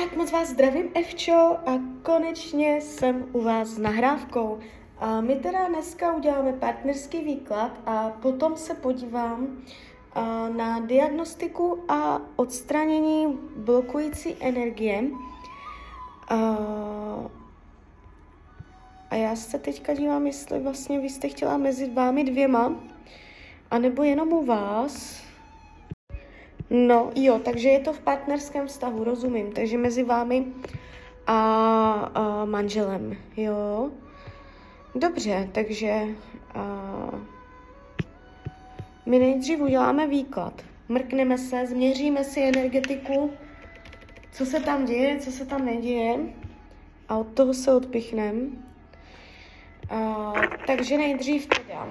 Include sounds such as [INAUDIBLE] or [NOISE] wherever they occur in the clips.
Tak moc vás zdravím, Evčo, a konečně jsem u vás s nahrávkou. A my teda dneska uděláme partnerský výklad a potom se podívám na diagnostiku a odstranění blokující energie. A, a já se teďka dívám, jestli vlastně vy jste chtěla mezi vámi dvěma, anebo jenom u vás. No jo, takže je to v partnerském vztahu, rozumím. Takže mezi vámi a, a manželem, jo. Dobře, takže a, my nejdřív uděláme výklad. Mrkneme se, změříme si energetiku, co se tam děje, co se tam neděje a od toho se odpichneme. takže nejdřív teda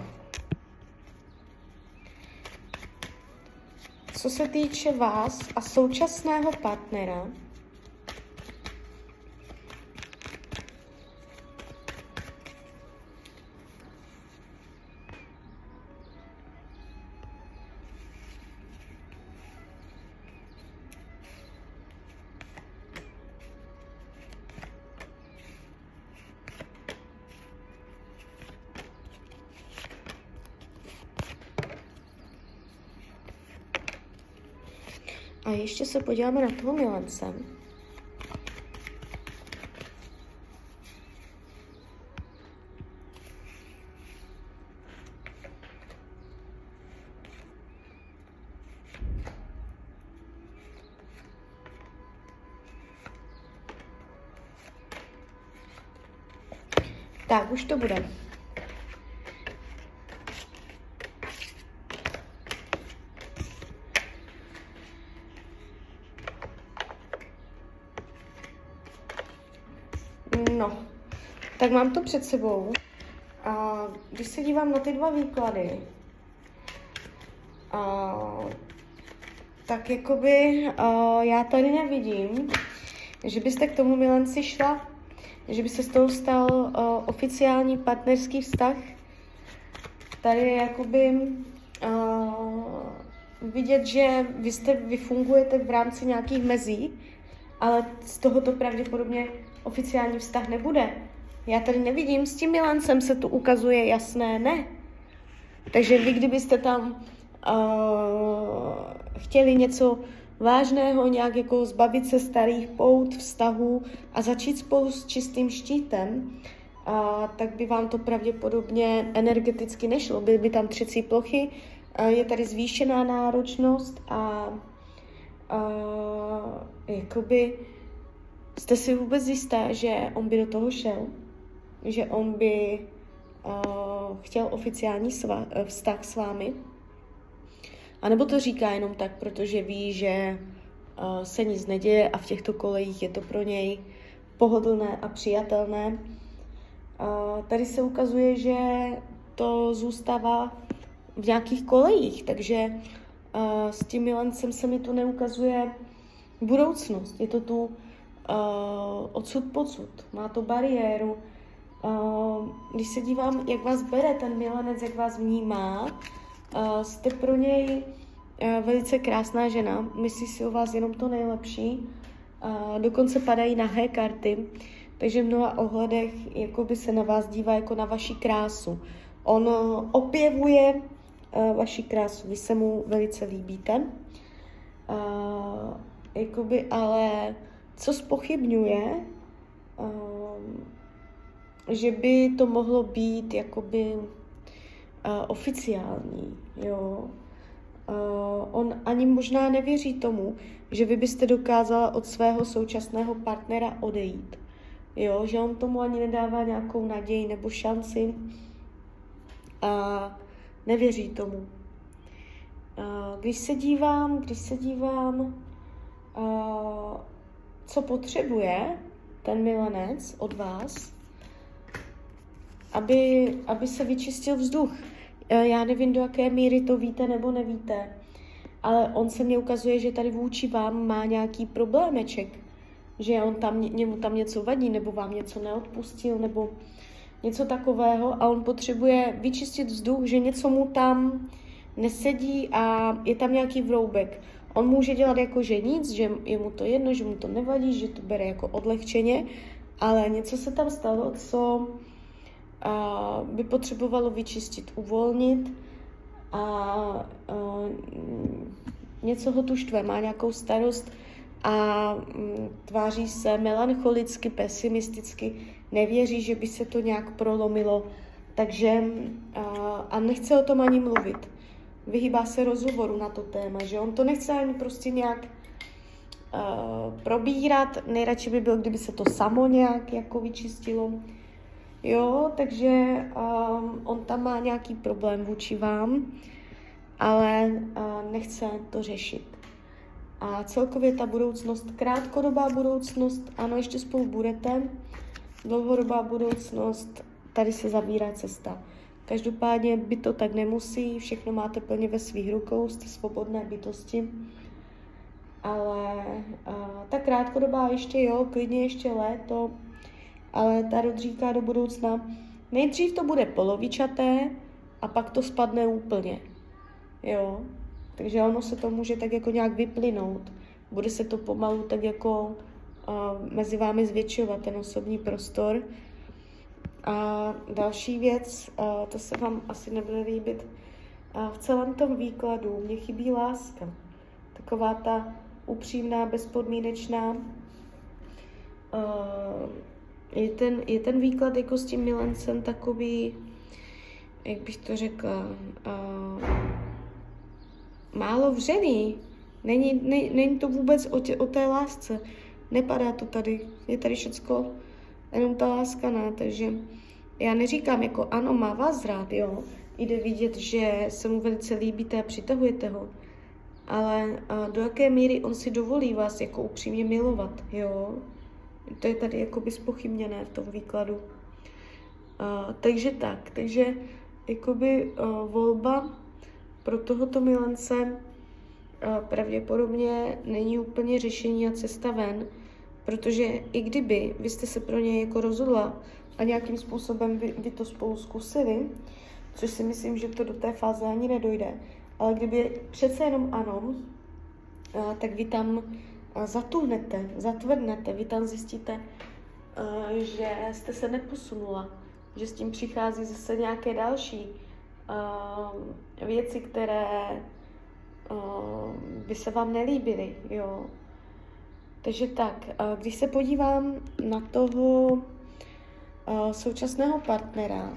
Co se týče vás a současného partnera, ještě se podíváme na toho milence. Tak, už to bude. Tak mám to před sebou. A když se dívám na ty dva výklady, a, tak jakoby a, já tady nevidím, že byste k tomu milenci šla, že by se s tou stal a, oficiální partnerský vztah. Tady je jakoby a, vidět, že vy, jste, vy fungujete v rámci nějakých mezí, ale z toho to pravděpodobně oficiální vztah nebude. Já tady nevidím, s tím milancem se tu ukazuje jasné ne. Takže vy, kdybyste tam uh, chtěli něco vážného, nějak jako zbavit se starých pout, vztahů a začít spolu s čistým štítem, uh, tak by vám to pravděpodobně energeticky nešlo. Byly by tam třecí plochy, uh, je tady zvýšená náročnost a uh, jakoby Jste si vůbec jisté, že on by do toho šel? Že on by uh, chtěl oficiální sva- eh, vztah s vámi? A nebo to říká jenom tak, protože ví, že uh, se nic neděje a v těchto kolejích je to pro něj pohodlné a přijatelné. Uh, tady se ukazuje, že to zůstává v nějakých kolejích, takže uh, s tím milencem se mi tu neukazuje budoucnost. Je to tu uh, odsud pocud, má to bariéru. Uh, když se dívám, jak vás bere ten milenec, jak vás vnímá, uh, jste pro něj uh, velice krásná žena, myslí si o vás jenom to nejlepší, uh, dokonce padají nahé karty, takže v mnoha ohledech jakoby se na vás dívá jako na vaši krásu. On opěvuje vaši krásu, vy se mu velice líbíte, jakoby ale co spochybňuje, um, že by to mohlo být jakoby uh, oficiální, jo. Uh, on ani možná nevěří tomu, že vy byste dokázala od svého současného partnera odejít. Jo, že on tomu ani nedává nějakou naději nebo šanci a nevěří tomu. Uh, když se dívám, když se dívám uh, co potřebuje ten milenec od vás, aby, aby se vyčistil vzduch. E, já nevím, do jaké míry to víte nebo nevíte, ale on se mě ukazuje, že tady vůči vám má nějaký problémeček, že on tam, němu tam něco vadí, nebo vám něco neodpustil, nebo něco takového a on potřebuje vyčistit vzduch, že něco mu tam nesedí a je tam nějaký vroubek. On může dělat jako, že nic, že je mu to jedno, že mu to nevadí, že to bere jako odlehčeně, ale něco se tam stalo, co by potřebovalo vyčistit, uvolnit a, něco ho tu štve, má nějakou starost a m, tváří se melancholicky, pesimisticky, nevěří, že by se to nějak prolomilo, takže a, nechce o tom ani mluvit. Vyhýbá se rozhovoru na to téma, že on to nechce ani prostě nějak probírat, nejradši by byl, kdyby se to samo nějak jako vyčistilo. Jo, takže um, on tam má nějaký problém vůči vám, ale uh, nechce to řešit. A celkově ta budoucnost, krátkodobá budoucnost, ano, ještě spolu budete, dlouhodobá budoucnost, tady se zavírá cesta. Každopádně by to tak nemusí, všechno máte plně ve svých rukou, jste svobodné bytosti. Ale uh, ta krátkodobá ještě jo, klidně ještě léto, ale ta říká do budoucna, nejdřív to bude polovičaté a pak to spadne úplně. Jo, takže ono se to může tak jako nějak vyplynout. Bude se to pomalu tak jako uh, mezi vámi zvětšovat ten osobní prostor. A další věc, uh, to se vám asi nebude líbit, v celém tom výkladu mě chybí láska. Taková ta upřímná, bezpodmínečná. Je ten, je ten výklad jako s tím milencem takový, jak bych to řekla, uh, málo vřený. Není, ne, není to vůbec o, tě, o té lásce. Nepadá to tady. Je tady všecko jenom ta láska ne. Takže já neříkám jako ano, má vás rád, jo. Jde vidět, že se mu velice líbíte a přitahujete ho. Ale a do jaké míry on si dovolí vás jako upřímně milovat, jo. To je tady jakoby spochybněné v tom výkladu. A, takže tak, takže jakoby a, volba pro tohoto milence a, pravděpodobně není úplně řešení a cesta ven, protože i kdyby vy jste se pro něj jako rozhodla a nějakým způsobem vy, vy to spolu zkusili, což si myslím, že to do té fáze ani nedojde, ale kdyby přece jenom ano, a, tak vy tam zatuhnete, zatvrdnete, vy tam zjistíte, že jste se neposunula, že s tím přichází zase nějaké další věci, které by se vám nelíbily, jo. Takže tak, když se podívám na toho současného partnera,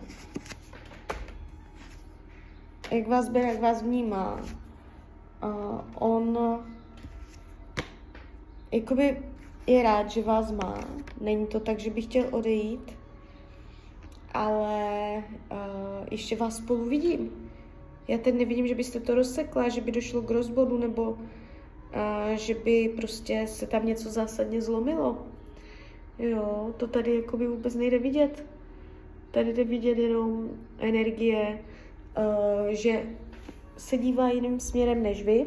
jak vás bere, jak vás vnímá, on jakoby je rád, že vás má. Není to tak, že by chtěl odejít, ale uh, ještě vás spolu vidím. Já teď nevidím, že byste to rozsekla, že by došlo k rozbodu, nebo uh, že by prostě se tam něco zásadně zlomilo. Jo, to tady jakoby vůbec nejde vidět. Tady jde vidět jenom energie, uh, že se dívá jiným směrem než vy,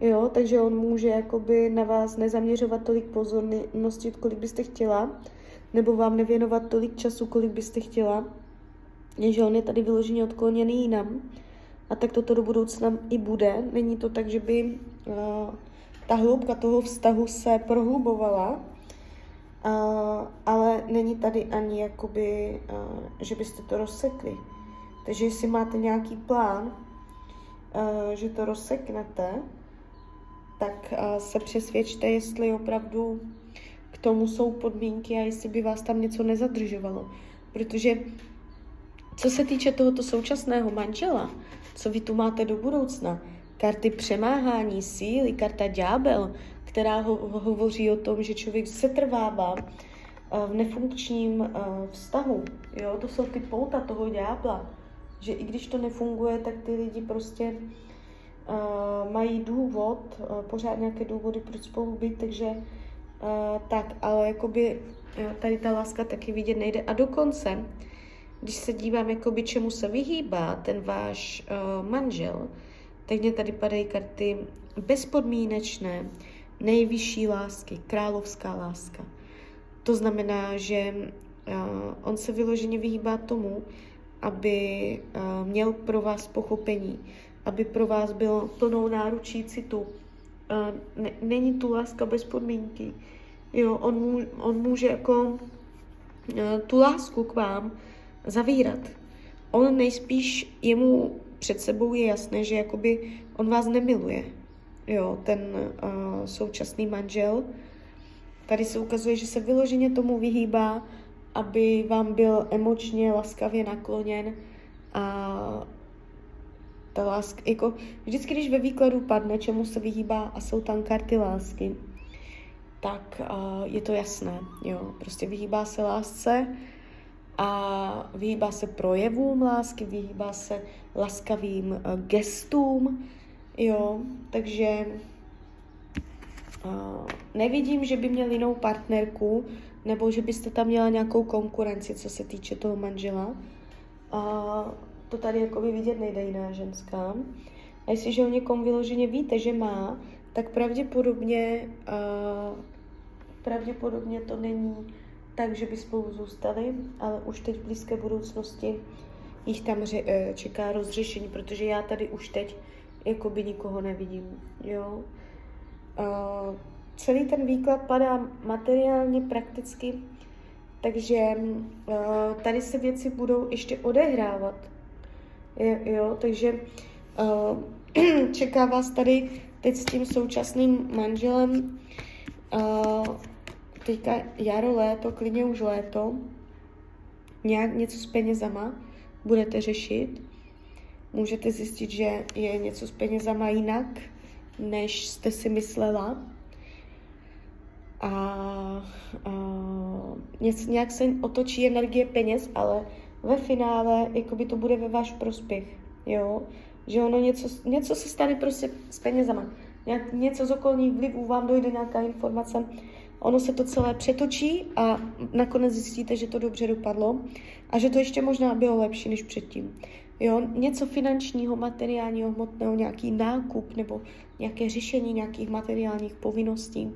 Jo, takže on může jakoby na vás nezaměřovat tolik pozornosti, kolik byste chtěla, nebo vám nevěnovat tolik času, kolik byste chtěla, že on je tady vyloženě odkloněný jinam. A tak toto do budoucna i bude. Není to tak, že by uh, ta hloubka toho vztahu se prohlubovala, uh, ale není tady ani jakoby, uh, že byste to rozsekli. Takže jestli máte nějaký plán, uh, že to rozseknete, tak se přesvědčte, jestli opravdu k tomu jsou podmínky a jestli by vás tam něco nezadržovalo. Protože co se týče tohoto současného manžela, co vy tu máte do budoucna, karty přemáhání síly, karta ďábel, která ho, hovoří o tom, že člověk se trvává v nefunkčním vztahu. Jo? To jsou ty pouta toho ďábla, že i když to nefunguje, tak ty lidi prostě mají důvod, uh, pořád nějaké důvody, proč spolu být, takže uh, tak, ale jakoby tady ta láska taky vidět nejde. A dokonce, když se dívám, jakoby čemu se vyhýbá ten váš manžel, tak mě tady padají karty bezpodmínečné, nejvyšší lásky, královská láska. To znamená, že uh, on se vyloženě vyhýbá tomu, aby uh, měl pro vás pochopení, aby pro vás bylo plnou náručí citu, ne, není tu láska bez podmínky. Jo, on, může, on může jako uh, tu lásku k vám zavírat. On nejspíš, jemu před sebou je jasné, že jakoby on vás nemiluje. Jo, ten uh, současný manžel. Tady se ukazuje, že se vyloženě tomu vyhýbá, aby vám byl emočně laskavě nakloněn a ta láska, jako vždycky, když ve výkladu padne, čemu se vyhýbá a jsou tam karty lásky, tak uh, je to jasné, jo. Prostě vyhýbá se lásce a vyhýbá se projevům lásky, vyhýbá se laskavým uh, gestům, jo. Takže uh, nevidím, že by měl jinou partnerku, nebo že byste tam měla nějakou konkurenci, co se týče toho manžela. Uh, to tady jako by vidět nejde jiná ženská. A jestliže o někom vyloženě víte, že má, tak pravděpodobně, uh, pravděpodobně to není tak, že by spolu zůstali, ale už teď v blízké budoucnosti jich tam ře- uh, čeká rozřešení, protože já tady už teď jakoby nikoho nevidím, jo. Uh, celý ten výklad padá materiálně, prakticky, takže uh, tady se věci budou ještě odehrávat. Je, jo, takže uh, [CLEARS THROAT] čeká vás tady teď s tím současným manželem uh, teďka jaro, léto, klidně už léto, nějak něco s penězama budete řešit. Můžete zjistit, že je něco s penězama jinak, než jste si myslela. A, a něco, nějak se otočí energie peněz, ale ve finále jakoby to bude ve váš prospěch, jo? Že ono něco, něco se stane prostě s penězama. Nějak, něco z okolních vlivů vám dojde nějaká informace, ono se to celé přetočí a nakonec zjistíte, že to dobře dopadlo a že to ještě možná bylo lepší než předtím. Jo, něco finančního, materiálního, hmotného, nějaký nákup nebo nějaké řešení nějakých materiálních povinností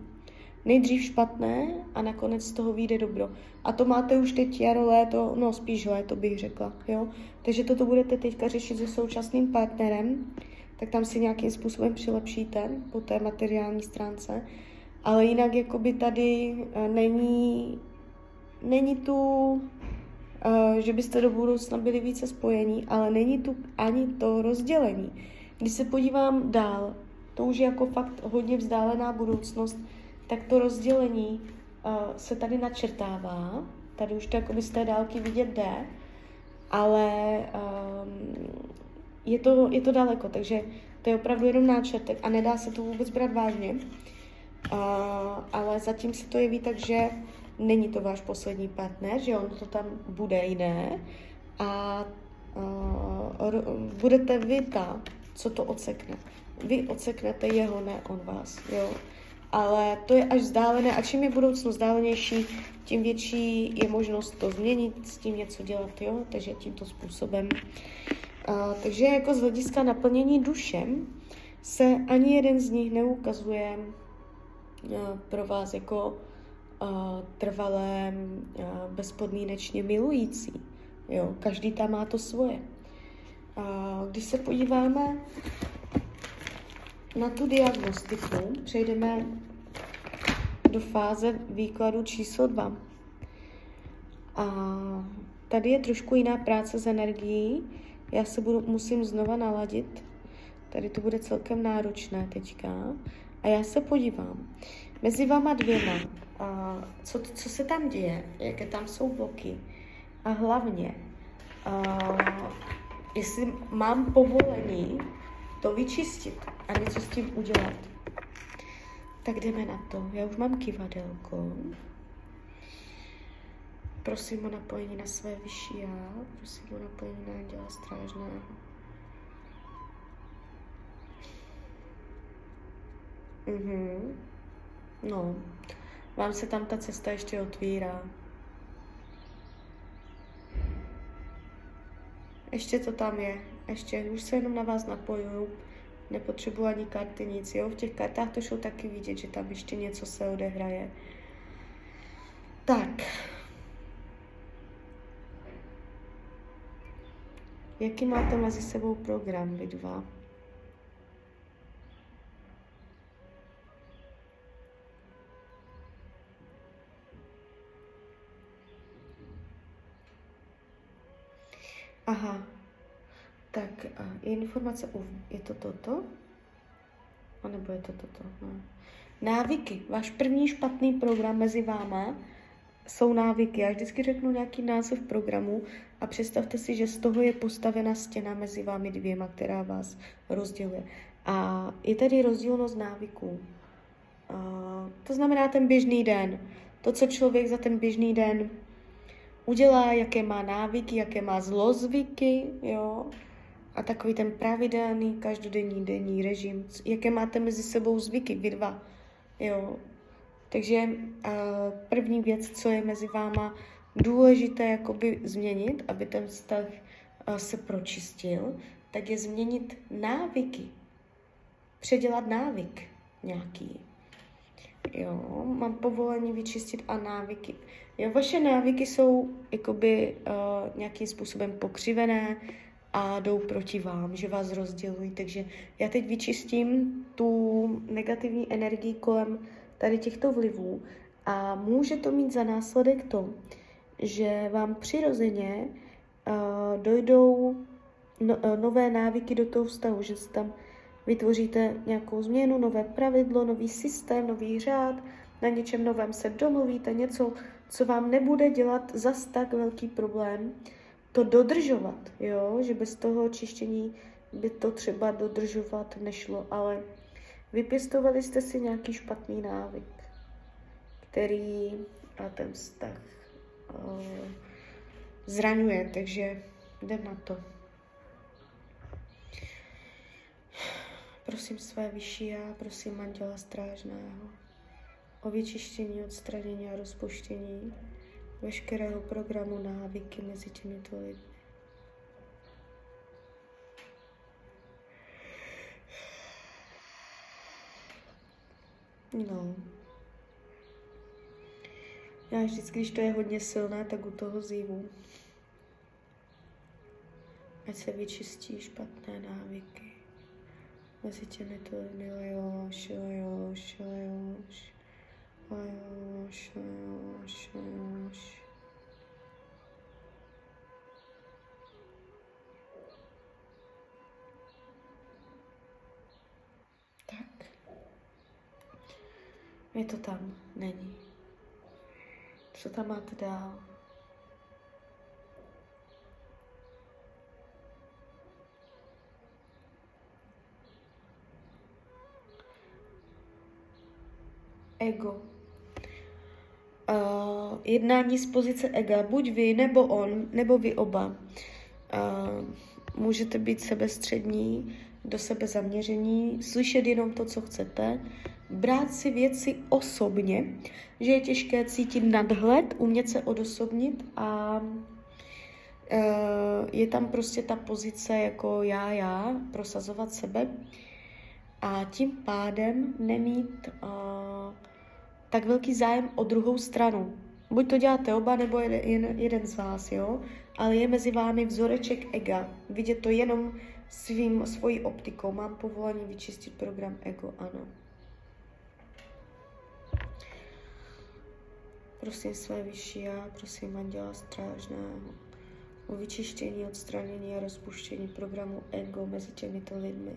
nejdřív špatné a nakonec z toho vyjde dobro. A to máte už teď jaro, léto, no spíš léto bych řekla, jo. Takže toto budete teďka řešit se současným partnerem, tak tam si nějakým způsobem přilepšíte po té materiální stránce. Ale jinak jakoby tady uh, není, není tu, uh, že byste do budoucna byli více spojení, ale není tu ani to rozdělení. Když se podívám dál, to už je jako fakt hodně vzdálená budoucnost, tak to rozdělení uh, se tady načrtává. Tady už to jako z té dálky vidět jde, ale um, je, to, je to daleko, takže to je opravdu jenom náčrtek a nedá se to vůbec brát vážně. Uh, ale zatím se to jeví tak, že není to váš poslední partner, že on to tam bude jiné a uh, budete vy ta, co to ocekne. Vy oceknete jeho, ne on vás. Jo? Ale to je až vzdálené a čím je budoucnost vzdálenější, tím větší je možnost to změnit, s tím něco dělat, jo, takže tímto způsobem. Uh, takže jako z hlediska naplnění dušem se ani jeden z nich neukazuje pro vás jako uh, trvalé, uh, bezpodmínečně milující. Jo, každý tam má to svoje. Uh, když se podíváme na tu diagnostiku přejdeme do fáze výkladu číslo 2. A tady je trošku jiná práce s energií. Já se budu, musím znova naladit. Tady to bude celkem náročné teďka. A já se podívám. Mezi váma dvěma, a co, co se tam děje, jaké tam jsou bloky. A hlavně, a jestli mám povolení to vyčistit a něco s tím udělat. Tak jdeme na to. Já už mám kivadelko. Prosím o napojení na své vyšší já. Prosím o napojení na děla strážného. Mhm. No, vám se tam ta cesta ještě otvírá. Ještě to tam je. Ještě, už se jenom na vás napojuju nepotřebuji ani karty, nic. Jo? V těch kartách to šlo taky vidět, že tam ještě něco se odehraje. Tak. Jaký máte mezi sebou program, vy dva? Aha, tak informace, u, je to toto? A nebo je to toto? No. Návyky. Váš první špatný program mezi váma jsou návyky. Já vždycky řeknu nějaký název programu a představte si, že z toho je postavena stěna mezi vámi dvěma, která vás rozděluje. A je tady rozdílnost návyků. A to znamená ten běžný den. To, co člověk za ten běžný den udělá, jaké má návyky, jaké má zlozvyky, jo, a takový ten pravidelný, každodenní denní režim, jaké máte mezi sebou zvyky, vy dva, jo. Takže uh, první věc, co je mezi váma důležité jakoby změnit, aby ten vztah uh, se pročistil, tak je změnit návyky. Předělat návyk nějaký. Jo, mám povolení vyčistit a návyky. Jo, vaše návyky jsou jakoby uh, nějakým způsobem pokřivené a jdou proti vám, že vás rozdělují. Takže já teď vyčistím tu negativní energii kolem tady těchto vlivů a může to mít za následek to, že vám přirozeně uh, dojdou no, uh, nové návyky do toho vztahu, že se tam vytvoříte nějakou změnu, nové pravidlo, nový systém, nový řád, na něčem novém se domluvíte, něco, co vám nebude dělat zas tak velký problém, to dodržovat, jo, že bez toho čištění by to třeba dodržovat nešlo, ale vypěstovali jste si nějaký špatný návyk, který a ten vztah uh, zraňuje, takže jde na to. Prosím své vyšší já, prosím Anděla Strážného o vyčištění, odstranění a rozpuštění veškerého programu návyky mezi těmito lidmi. No. Já vždycky, když to je hodně silné, tak u toho zívu. Ať se vyčistí špatné návyky. Mezi těmi to lajoš, lajoš, lajoš, Tak. Je to tam, není. Co tam máte dál? ego. Uh, jednání z pozice ega, buď vy, nebo on, nebo vy oba. Uh, můžete být sebestřední, do sebe zaměření, slyšet jenom to, co chcete, brát si věci osobně, že je těžké cítit nadhled, umět se odosobnit a uh, je tam prostě ta pozice jako já, já, prosazovat sebe a tím pádem nemít uh, tak velký zájem o druhou stranu. Buď to děláte oba, nebo jeden, jeden z vás, jo? Ale je mezi vámi vzoreček ega. Vidět to jenom svým, svojí optikou. Mám povolení vyčistit program ego, ano. Prosím své vyšší já, prosím Anděla Strážného o vyčištění, odstranění a rozpuštění programu ego mezi těmito lidmi.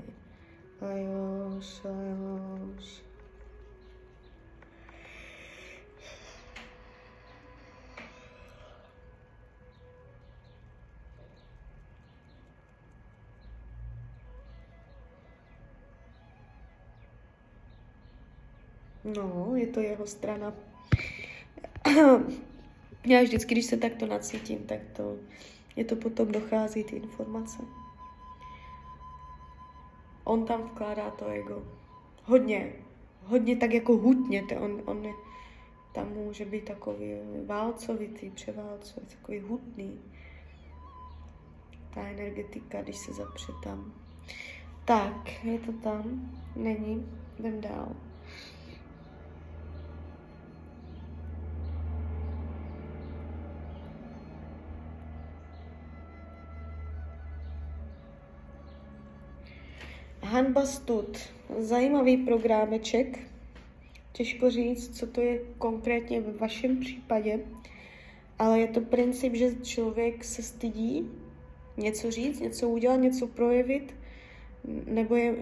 Ajoš, ajoš. No, je to jeho strana. [CLEARS THROAT] Já vždycky, když se takto nacítím, tak to, je to potom dochází ty informace. On tam vkládá to ego. Hodně. Hodně tak jako hutně. On, on je, tam může být takový válcovitý, převálcovitý, takový hutný. Ta energetika, když se zapře tam. Tak, je to tam? Není? Jdem dál. Hanba Stud. Zajímavý programeček. Těžko říct, co to je konkrétně ve vašem případě, ale je to princip, že člověk se stydí něco říct, něco udělat, něco projevit, nebo je,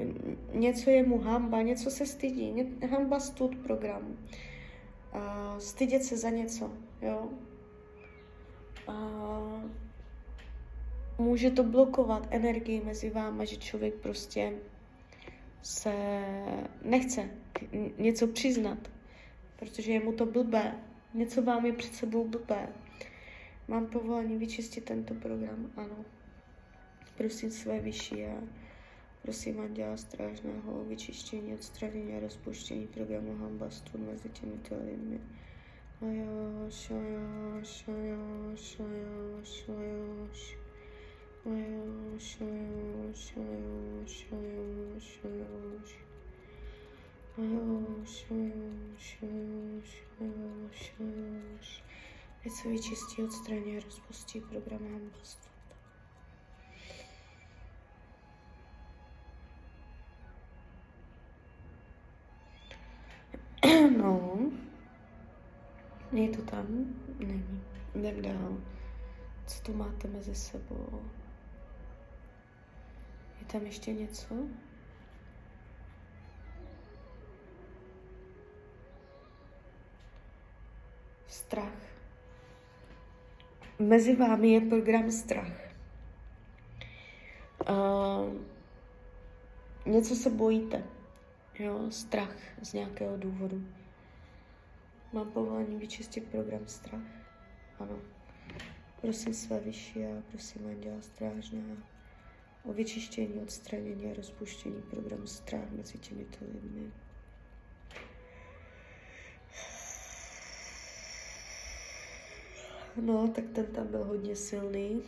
něco je mu hamba, něco se stydí, hamba stud programu. Uh, stydět se za něco, jo. Uh, může to blokovat energii mezi váma, že člověk prostě se nechce něco přiznat, protože je mu to blbé. Něco vám je před sebou blbé. Mám povolení vyčistit tento program? Ano. Prosím své vyšší a prosím Anděla Strážného o vyčištění, odstranění a rozpuštění programu Hambastu mezi těmito lidmi. Ajoš, ajoš, ajoš, ajoš, ajoš. Ajoš, ajoš, ajoš, ajoš, ajoš. Ajoš, Ať se vyčistí, odstraní a rozpustí program Hambastu. No, je to tam? Není. Jdem dál. Co tu máte mezi sebou? Je tam ještě něco? Strach. Mezi vámi je program strach. Uh, něco se bojíte. Jo, strach z nějakého důvodu. Mám povolení vyčistit program strach? Ano. Prosím své vyšší a prosím Anděla Strážného o vyčištění, odstranění a rozpuštění programu strach mezi těmito lidmi. No, tak ten tam byl hodně silný.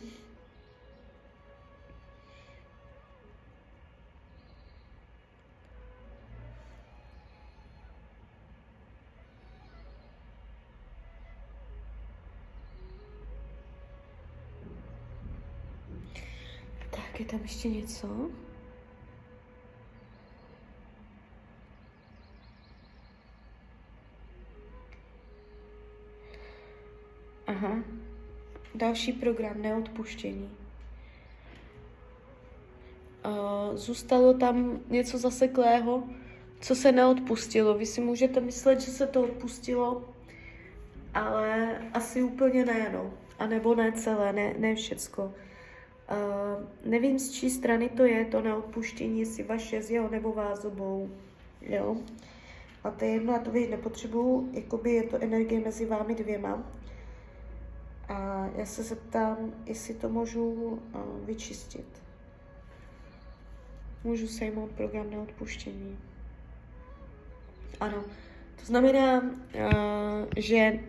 Tam ještě něco? Aha. Další program, neodpuštění. Zůstalo tam něco zaseklého, co se neodpustilo. Vy si můžete myslet, že se to odpustilo, ale asi úplně ne, no. A nebo ne celé, ne, ne všecko. Nevím, z čí strany to je, to neodpuštění, jestli vaše z jeho nebo vás obou. Jo? A to je jedno, a to vy nepotřebuju, jakoby je to energie mezi vámi dvěma. A já se zeptám, jestli to můžu uh, vyčistit. Můžu sejmout program na odpuštění. Ano, to znamená, uh, že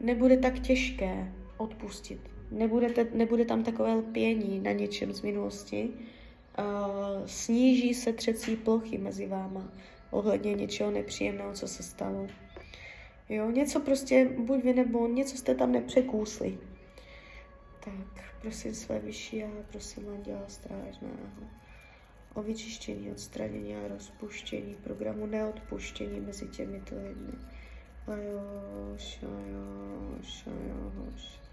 nebude tak těžké odpustit. Nebudete, nebude tam takové lpění na něčem z minulosti. Uh, sníží se třecí plochy mezi váma ohledně něčeho nepříjemného, co se stalo. Jo, něco prostě, buď vy nebo něco jste tam nepřekůsli. Tak, prosím své vyšší a prosím Anděla Strážného o vyčištění, odstranění a rozpuštění programu neodpuštění mezi těmito lidmi. Ajoš, ajoš, ajoš.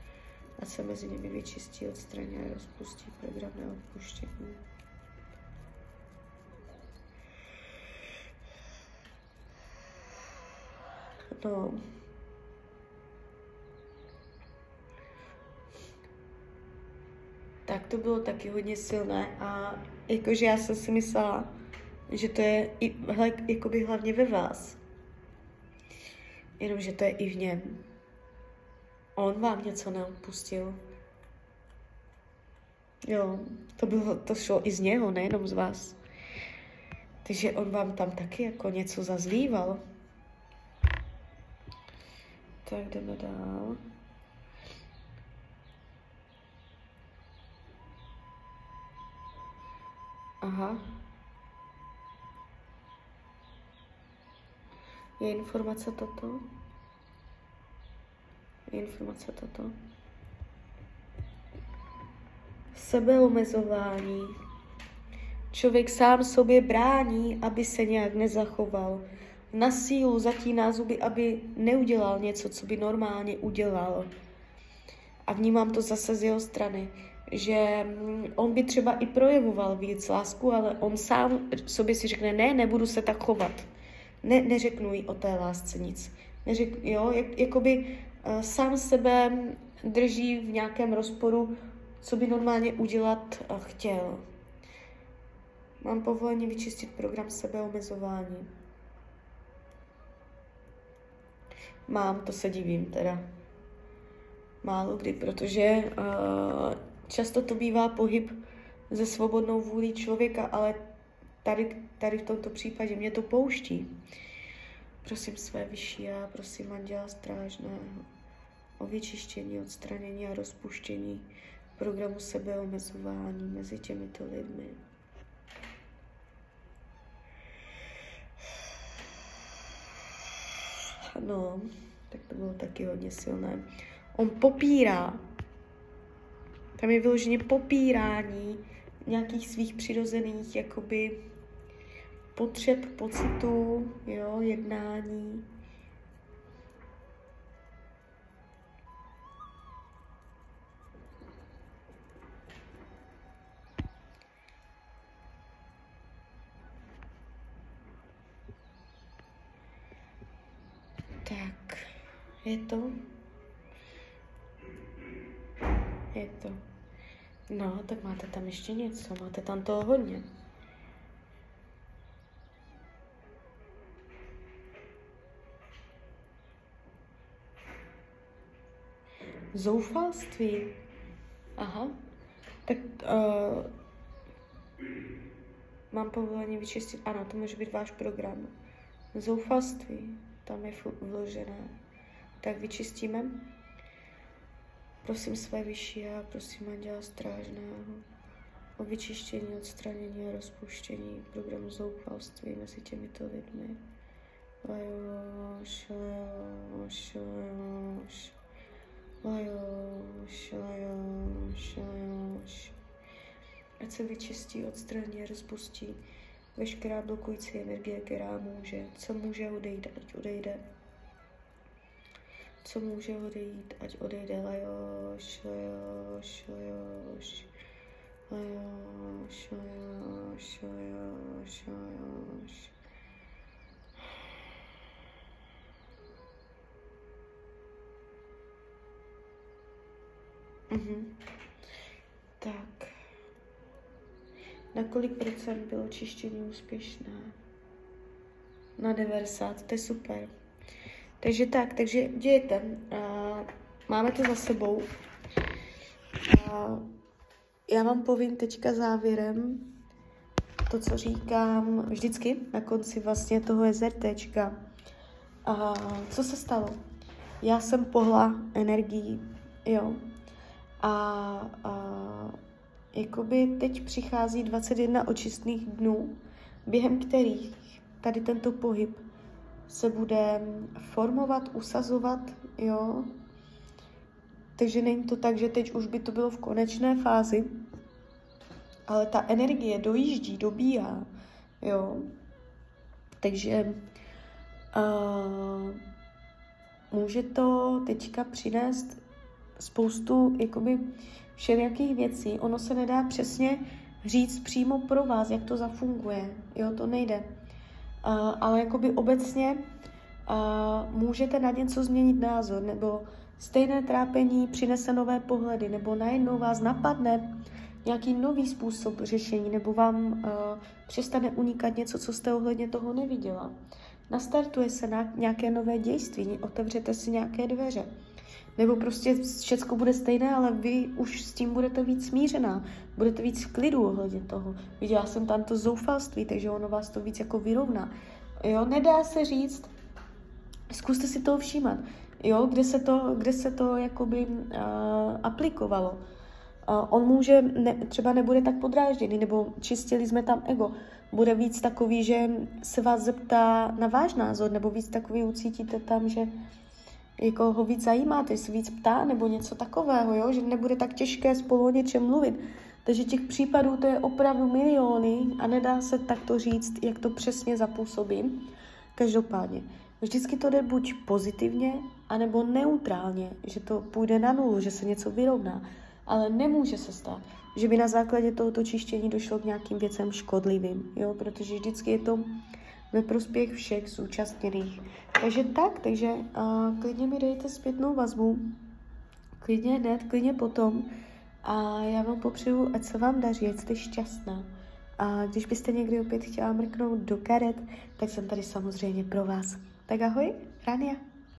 A se mezi nimi vyčistí, odstraní a rozpustí program neodpuštění. No. Tak to bylo taky hodně silné a jakože já jsem si myslela, že to je i, hle, jakoby hlavně ve vás. Jenomže to je i v něm. On vám něco neodpustil. Jo, to, bylo, to šlo i z něho, nejenom z vás. Takže on vám tam taky jako něco zazlíval. Tak jdeme dál. Aha. Je informace toto? Informace toto? Sebeomezování. Člověk sám sobě brání, aby se nějak nezachoval na sílu zatíná zuby, aby neudělal něco, co by normálně udělal. a vnímám to zase z jeho strany, že mm, on by třeba i projevoval víc lásku, ale on sám sobě si řekne, ne, nebudu se tak chovat. Ne, neřeknu jí o té lásce nic. Neřek, jo, jak, jakoby sám sebe drží v nějakém rozporu, co by normálně udělat chtěl. Mám povolení vyčistit program sebeomezování. Mám, to se divím teda. Málo kdy, protože často to bývá pohyb ze svobodnou vůlí člověka, ale tady, tady v tomto případě mě to pouští. Prosím své vyšší já, prosím Anděla Strážného o vyčištění, odstranění a rozpuštění programu sebeomezování mezi těmito lidmi. No, tak to bylo taky hodně silné. On popírá, tam je vyloženě popírání nějakých svých přirozených jakoby potřeb, pocitů, jo, jednání. Tak, je to? Je to. No, tak máte tam ještě něco, máte tam toho hodně. Zoufalství. Aha. Tak uh, mám povolení vyčistit. Ano, to může být váš program. Zoufalství. Tam je vložené. Tak vyčistíme. Prosím své vyšší a prosím Anděla Strážného o vyčištění, odstranění a rozpuštění programu zoufalství mezi těmito lidmi. Lajoš, lajoš, lajoš. Lajoš, lajoš, lajoš. Ať se vyčistí, odstraní a rozpustí veškerá blokující energie, která může. Co může odejít, ať odejde. Co může odejít, ať odejde. Lajoš, lajoš, lajoš. Lajoš, lajoš, lajoš, lajoš. Mhm. Tak. Na kolik procent bylo čištění úspěšné? Na 90, to je super. Takže tak, takže dějte. Uh, máme to za sebou. Uh, já vám povím teďka závěrem to, co říkám vždycky na konci vlastně toho SRTčka. Uh, co se stalo? Já jsem pohla energií, jo, a, a jakoby teď přichází 21 očistných dnů, během kterých tady tento pohyb se bude formovat, usazovat, jo. Takže není to tak, že teď už by to bylo v konečné fázi, ale ta energie dojíždí, dobíhá, jo. Takže uh, může to teďka přinést spoustu jakoby všelijakých věcí. Ono se nedá přesně říct přímo pro vás, jak to zafunguje. Jo, to nejde. Uh, ale jakoby obecně uh, můžete na něco změnit názor, nebo stejné trápení přinese nové pohledy, nebo najednou vás napadne nějaký nový způsob řešení, nebo vám uh, přestane unikat něco, co jste ohledně toho neviděla. Nastartuje se na nějaké nové dějství, otevřete si nějaké dveře. Nebo prostě všechno bude stejné, ale vy už s tím budete víc smířená, budete víc v klidu ohledně toho. Viděla jsem tam to zoufalství, takže ono vás to víc jako vyrovná. Jo, nedá se říct, zkuste si toho všímat, jo, kde se to, kde se to jakoby uh, aplikovalo. Uh, on může, ne, třeba nebude tak podrážděný, nebo čistili jsme tam ego. Bude víc takový, že se vás zeptá na váš názor, nebo víc takový ucítíte tam, že jako ho víc zajímá, ty se víc ptá nebo něco takového, jo? že nebude tak těžké spolu o něčem mluvit. Takže těch případů to je opravdu miliony a nedá se takto říct, jak to přesně zapůsobí. Každopádně, Vždycky to jde buď pozitivně, anebo neutrálně, že to půjde na nulu, že se něco vyrovná. Ale nemůže se stát, že by na základě tohoto čištění došlo k nějakým věcem škodlivým, jo? protože vždycky je to ve prospěch všech zúčastněných. Takže tak, takže uh, klidně mi dejte zpětnou vazbu, klidně hned, klidně potom a já vám popřeju, ať se vám daří, ať jste šťastná. A když byste někdy opět chtěla mrknout do karet, tak jsem tady samozřejmě pro vás. Tak ahoj, Rania.